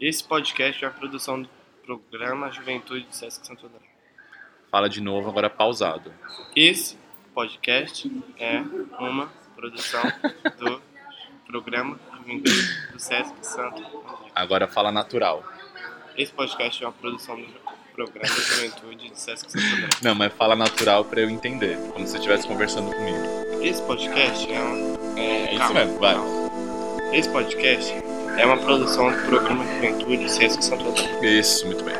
Esse podcast é uma produção do programa Juventude de Sesc Santo André. Fala de novo, agora pausado. Esse podcast é uma produção do programa Juventude do Sesc Santo André. Agora fala natural. Esse podcast é uma produção do programa Juventude de Sesc Santo André. Não, mas fala natural pra eu entender, como se você estivesse conversando comigo. Esse podcast é uma. É isso calma, mesmo, vai. Esse podcast é uma produção do programa Juventude de Sesc Santo André. Isso, muito bem.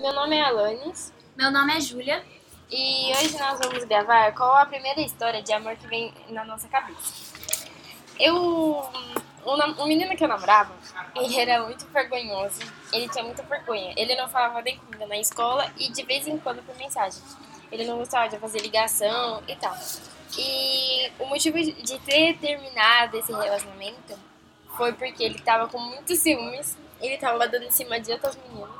Meu nome é Alanis Meu nome é Júlia. e hoje nós vamos gravar qual a primeira história de amor que vem na nossa cabeça. Eu. O, o menino que eu namorava, ele era muito vergonhoso. Ele tinha muita vergonha. Ele não falava nem comigo na escola e de vez em quando por mensagem. Ele não gostava de fazer ligação e tal. E o motivo de ter terminado esse relacionamento foi porque ele tava com muitos ciúmes. Ele tava dando em cima de outras meninas.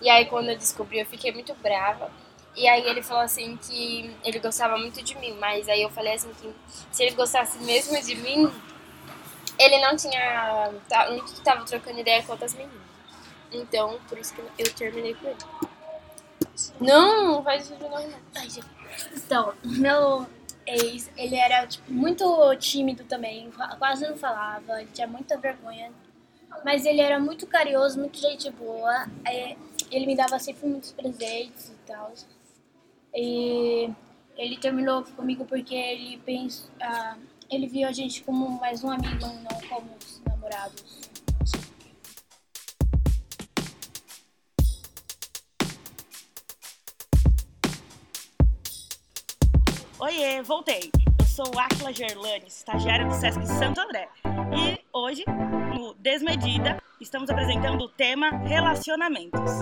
E aí quando eu descobri, eu fiquei muito brava. E aí ele falou assim que ele gostava muito de mim, mas aí eu falei assim que se ele gostasse mesmo de mim, ele não tinha. tá- não tava trocando ideia com outras meninas. Então, por isso que eu terminei com ele. Não, faz isso não. Ai, gente. Então, meu ex, ele era tipo, muito tímido também, quase não falava, ele tinha muita vergonha. Mas ele era muito carinhoso, muito gente boa. é, Ele me dava sempre muitos presentes e tal. E ele terminou comigo porque ele pensa, ah, ele viu a gente como mais um amigo, não como os namorados. Oiê, voltei. Eu sou Aquila Gerlani, estagiária do Sesc Santo André. E hoje, no Desmedida, estamos apresentando o tema relacionamentos.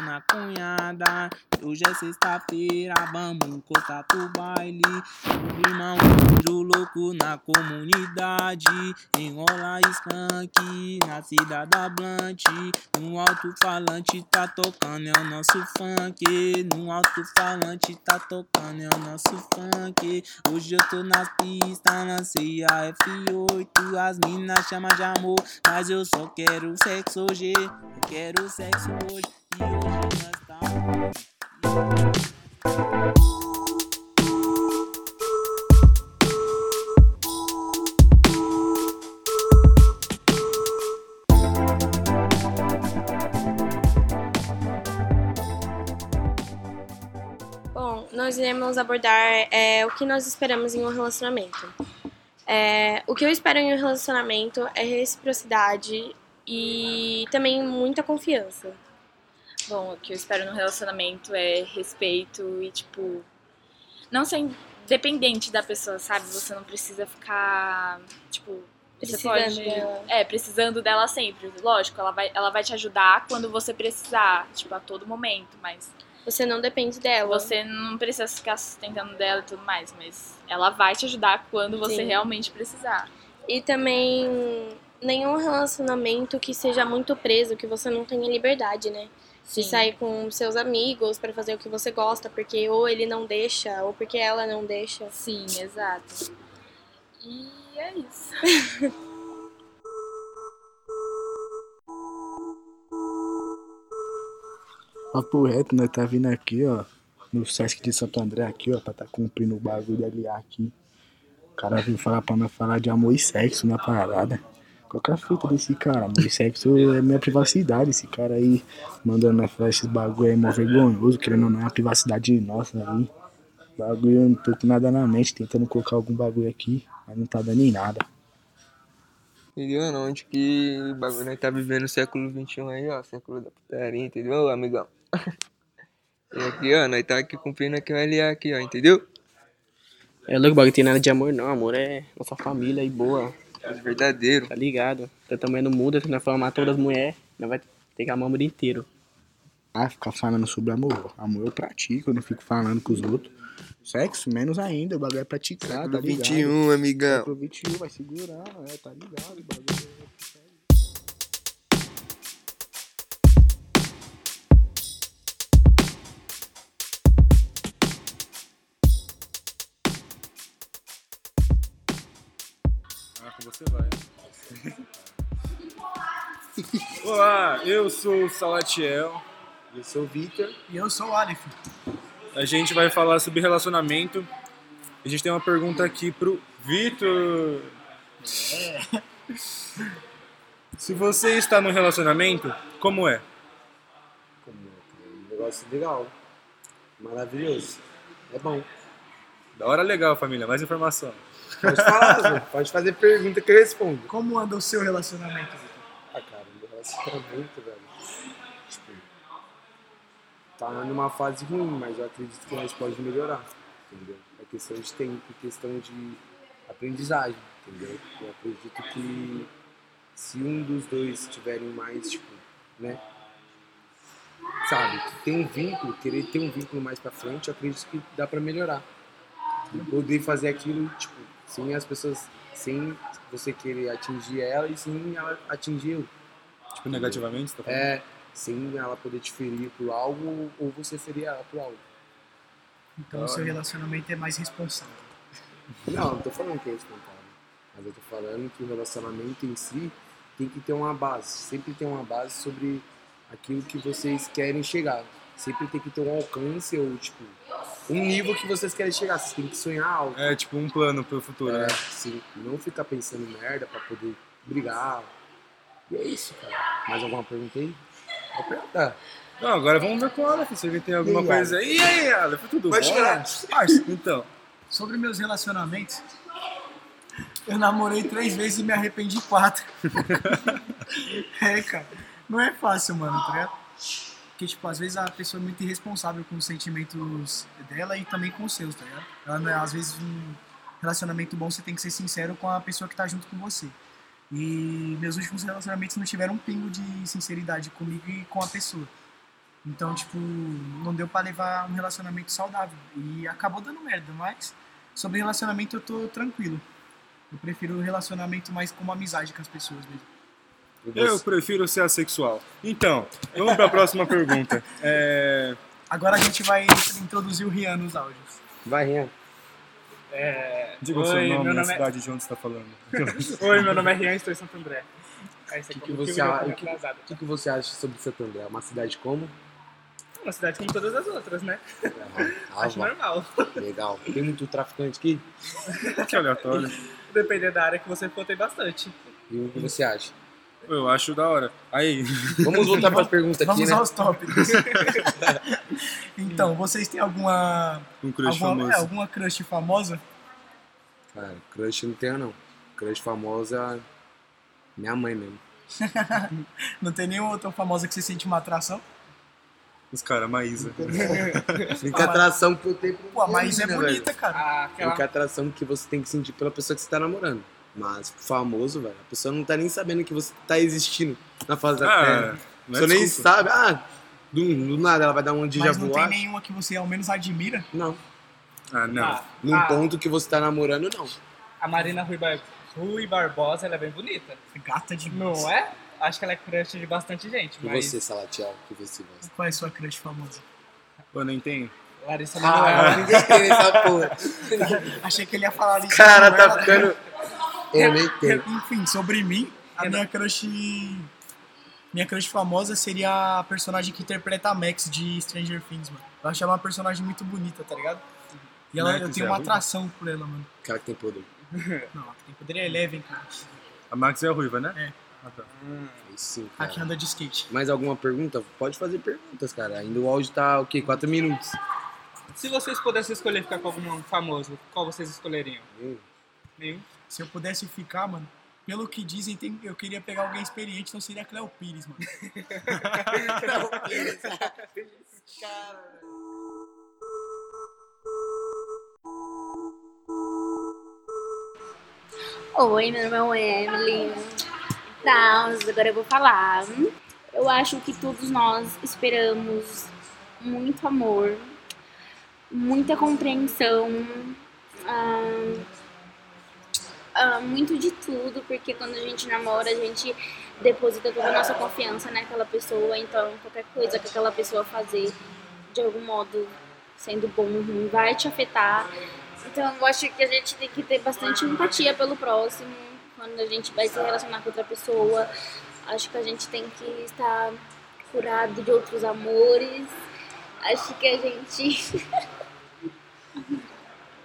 Na cunhada. Hoje é sexta-feira, vamos encostar pro baile. Irmão, o louco na comunidade. Enrola skunk na cidade Blunt No alto-falante tá tocando, é o nosso funk. No alto-falante tá tocando, é o nosso funk. Hoje eu tô na pista, lancei a F8 As minas chamam de amor, mas eu só quero sexo hoje. Eu quero sexo hoje, Bom, nós iremos abordar é, o que nós esperamos em um relacionamento. É, o que eu espero em um relacionamento é reciprocidade e também muita confiança. Bom, o que eu espero no relacionamento é respeito e, tipo, não ser dependente da pessoa, sabe? Você não precisa ficar, tipo, você Precisando pode. dela. É, precisando dela sempre. Lógico, ela vai, ela vai te ajudar quando você precisar, tipo, a todo momento, mas Você não depende dela. você não precisa ficar sustentando dela e tudo mais, mas ela vai te ajudar quando você Sim. realmente precisar. E também nenhum relacionamento que seja muito preso, que você não tenha liberdade, né? De Sim. sair com seus amigos pra fazer o que você gosta, porque ou ele não deixa, ou porque ela não deixa. Sim, exato. E é isso. Papo reto, nós tá vindo aqui, ó, no Sesc de Santo André aqui, ó, pra tá cumprindo o bagulho da LA aqui. O cara veio falar pra nós falar de amor e sexo na parada. Qual que é a fita desse cara? Amor e sexo é minha privacidade. Esse cara aí mandando nós falar esses bagulho aí mó vergonhoso, querendo ou não, é a privacidade nossa aí. Bagulho, eu não tô com nada na mente, tentando colocar algum bagulho aqui, mas não tá dando em nada. Entendeu? Não, onde que o bagulho nós tá vivendo no século XXI aí, ó, século da putaria, entendeu, amigão? e aqui, ó, nós tá aqui cumprindo aqui o LA aqui, ó, entendeu? É louco, bagulho tem nada de amor não, amor é nossa família e boa, Os verdadeiros. tá ligado? Você também não muda, se nós for amar todas as mulheres, nós vai ter que amar o mundo inteiro. Ah, ficar falando sobre amor. Amor eu pratico, eu não fico falando com os outros. Sexo, menos ainda, o bagulho é praticar, tá ligado? 21, amigão. Século 21, vai segurando, é, tá ligado, o bagulho é... Você vai. Olá, eu sou o Salatiel. Eu sou o Victor. E eu sou o Aleph. A gente vai falar sobre relacionamento. A gente tem uma pergunta aqui pro Vitor. É. Se você está num relacionamento, como é? Um negócio legal. Maravilhoso. É bom. Da hora legal, família. Mais informação. Pode falar, Zé. Pode fazer pergunta que eu respondo. Como anda o seu relacionamento, Vitor? Ah, cara, meu relacionamento, velho. Tipo, tá numa fase ruim, mas eu acredito que nós pode melhorar. Entendeu? É questão de tempo, questão de aprendizagem, entendeu? Eu acredito que se um dos dois tiverem mais, tipo, né? Sabe, que tem um vínculo, querer ter um vínculo mais pra frente, eu acredito que dá pra melhorar. E poder fazer aquilo, tipo, sem as pessoas, sem você querer atingir ela e sem ela atingir eu. Tipo, negativamente, você tá falando? É, sem ela poder te ferir por algo ou você ferir ela por algo. Então o seu relacionamento é mais responsável. Não, não tô falando que é responsável. Mas eu tô falando que o relacionamento em si tem que ter uma base. Sempre tem uma base sobre aquilo que vocês querem chegar. Sempre tem que ter um alcance ou, tipo, um nível que vocês querem chegar. Vocês têm que sonhar alto. É, tipo um plano pro futuro, É, né? sim. Não ficar pensando em merda pra poder brigar. E é isso, cara. Mais alguma pergunta aí? Vou perguntar. Não, agora vamos ver com o Aleph, se ele tem alguma E aí, coisa aí. E aí, Aleph, tudo Pode bom? Parça, Então, sobre meus relacionamentos, eu namorei três vezes e me arrependi quatro. é, cara. Não é fácil, mano, tá ligado? Porque, tipo, às vezes a pessoa é muito irresponsável com os sentimentos dela e também com os seus, tá ligado? Ela, é- às vezes, um relacionamento bom você tem que ser sincero com a pessoa que tá junto com você. E meus últimos relacionamentos não tiveram um pingo de sinceridade comigo e com a pessoa. Então, tipo, não deu pra levar um relacionamento saudável. E acabou dando merda, mas sobre relacionamento eu tô tranquilo. Eu prefiro relacionamento mais como amizade com as pessoas mesmo. Eu prefiro ser assexual. Então, vamos pra próxima pergunta. É... Agora a gente vai introduzir o Rian nos áudios. Vai, Rian. É... Diga o seu nome e a nome é- cidade de onde você tá falando. Oi, meu nome é Rian, estou em Santo André. Aí O você que, que, você, a- que, que que você acha sobre Santo André? É uma cidade como? Uma cidade como todas as outras, né? Acho Ava. normal. Legal. Tem muito traficante aqui? Que aleatório. Dependendo da área que você for, tem bastante. E o que você acha? Eu acho da hora. Aí. Vamos voltar para as perguntas aqui, Vamos né? aos tópicos. então, vocês têm alguma. Um crush alguma, famoso. é, alguma crush famosa? Cara, crush não tenho não. Crush famosa, minha mãe mesmo. Não tem nenhuma outra famosa que você sente uma atração? Os caras, Maísa. A única atração que eu tenho por Pô, a Maísa é menina, bonita, velho. cara. Ah, aquela... única atração que você tem que sentir pela pessoa que você tá namorando. Mas famoso, velho, a pessoa não tá nem sabendo que você tá existindo na face da Ah, terra. A não é pessoa nem sabe. Ah, do, do nada ela vai dar um dia Mas não voar. tem nenhuma que você ao menos admira? Não. Ah, não. Ah, Num ah, ponto que você tá namorando, não. A Marina Rui, Bar... Rui Barbosa, ela é bem bonita. Gata demais. Não é? Acho que ela é crush de bastante gente, E mas... você, Salatiel, que você gosta? Qual é a sua crush famosa? Eu nem tenho. Larissa Ah, Manoela. ninguém tem essa porra. Achei que ele ia falar isso. Cara, tá ficando. Eu nem tenho. Enfim, sobre mim, a minha crush. Minha crush famosa seria a personagem que interpreta a Max de Stranger Things, mano. Eu acho ela uma personagem muito bonita, tá ligado? E ela, Max eu tenho é uma ruiva? atração por ela, mano. Cara que tem poder. Não, a que tem poder é Eleven, cara. A Max é a ruiva, né? É. Ah, tá. Sim, A que cara. anda de skate. Mais alguma pergunta? Pode fazer perguntas, cara. Ainda o áudio tá o quê? Quatro minutos. Se vocês pudessem escolher ficar com algum famoso, qual vocês escolheriam? Hum. Nenhum? Se eu pudesse ficar, mano, pelo que dizem, tem- eu queria pegar alguém experiente, então seria Cleo Pires, mano. Oi, meu nome é Emily. Tá, agora eu vou falar. Eu acho que todos nós esperamos muito amor, muita compreensão, ah, ah, muito de tudo, porque quando a gente namora, a gente deposita toda a nossa confiança naquela pessoa, então qualquer coisa que aquela pessoa fazer, de algum modo, sendo bom ou ruim, vai te afetar. Então eu acho que a gente tem que ter bastante empatia pelo próximo, quando a gente vai se relacionar com outra pessoa. Acho que a gente tem que estar curado de outros amores. Acho que a gente.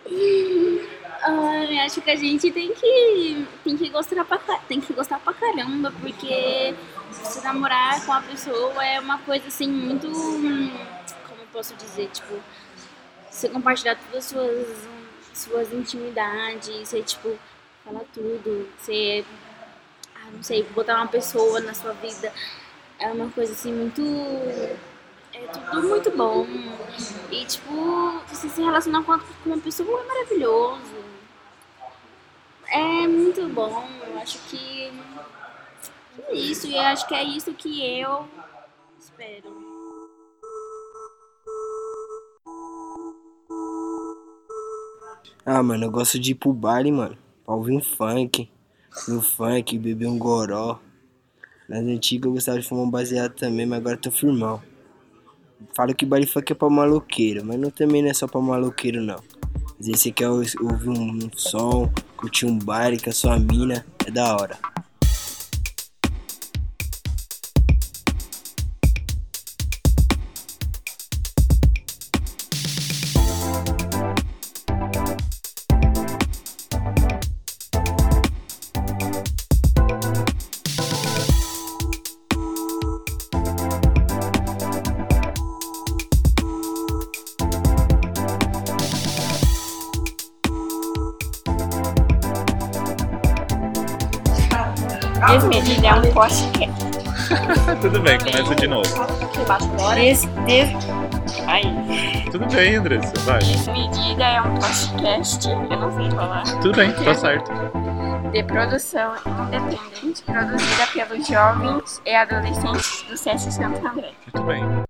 Ai, acho que a gente tem que tem que gostar pra, tem que gostar pra caramba, porque se namorar com a pessoa é uma coisa assim muito como eu posso dizer, tipo, você compartilhar todas as suas suas intimidades, você tipo falar tudo, você ah, não sei, botar uma pessoa na sua vida é uma coisa assim muito é tudo muito bom. E, tipo, você se relacionar com uma pessoa é maravilhoso. É muito bom. Eu acho que é isso. E acho que é isso que eu espero. Ah, mano, eu gosto de ir pro baile, mano. Pra ouvir um funk. Um funk, beber um goró. Nas antigas eu gostava de fumar um baseado também, mas agora tô firmão. Falo que baile funk é pra maloqueiro, mas não, também não é só pra maloqueiro, não. Às vezes você quer ou- ouvir um, um som, curtir um baile com a sua mina, é da hora. Desmedida é um podcast. Tudo bem, começa de novo. Des, des... Aí. Tudo bem, Andressa, vai. Desmedida é um podcast, eu não sei falar. Tudo bem, tá certo. De produção independente, produzida pelos jovens e adolescentes do SESC Santo André. Muito bem.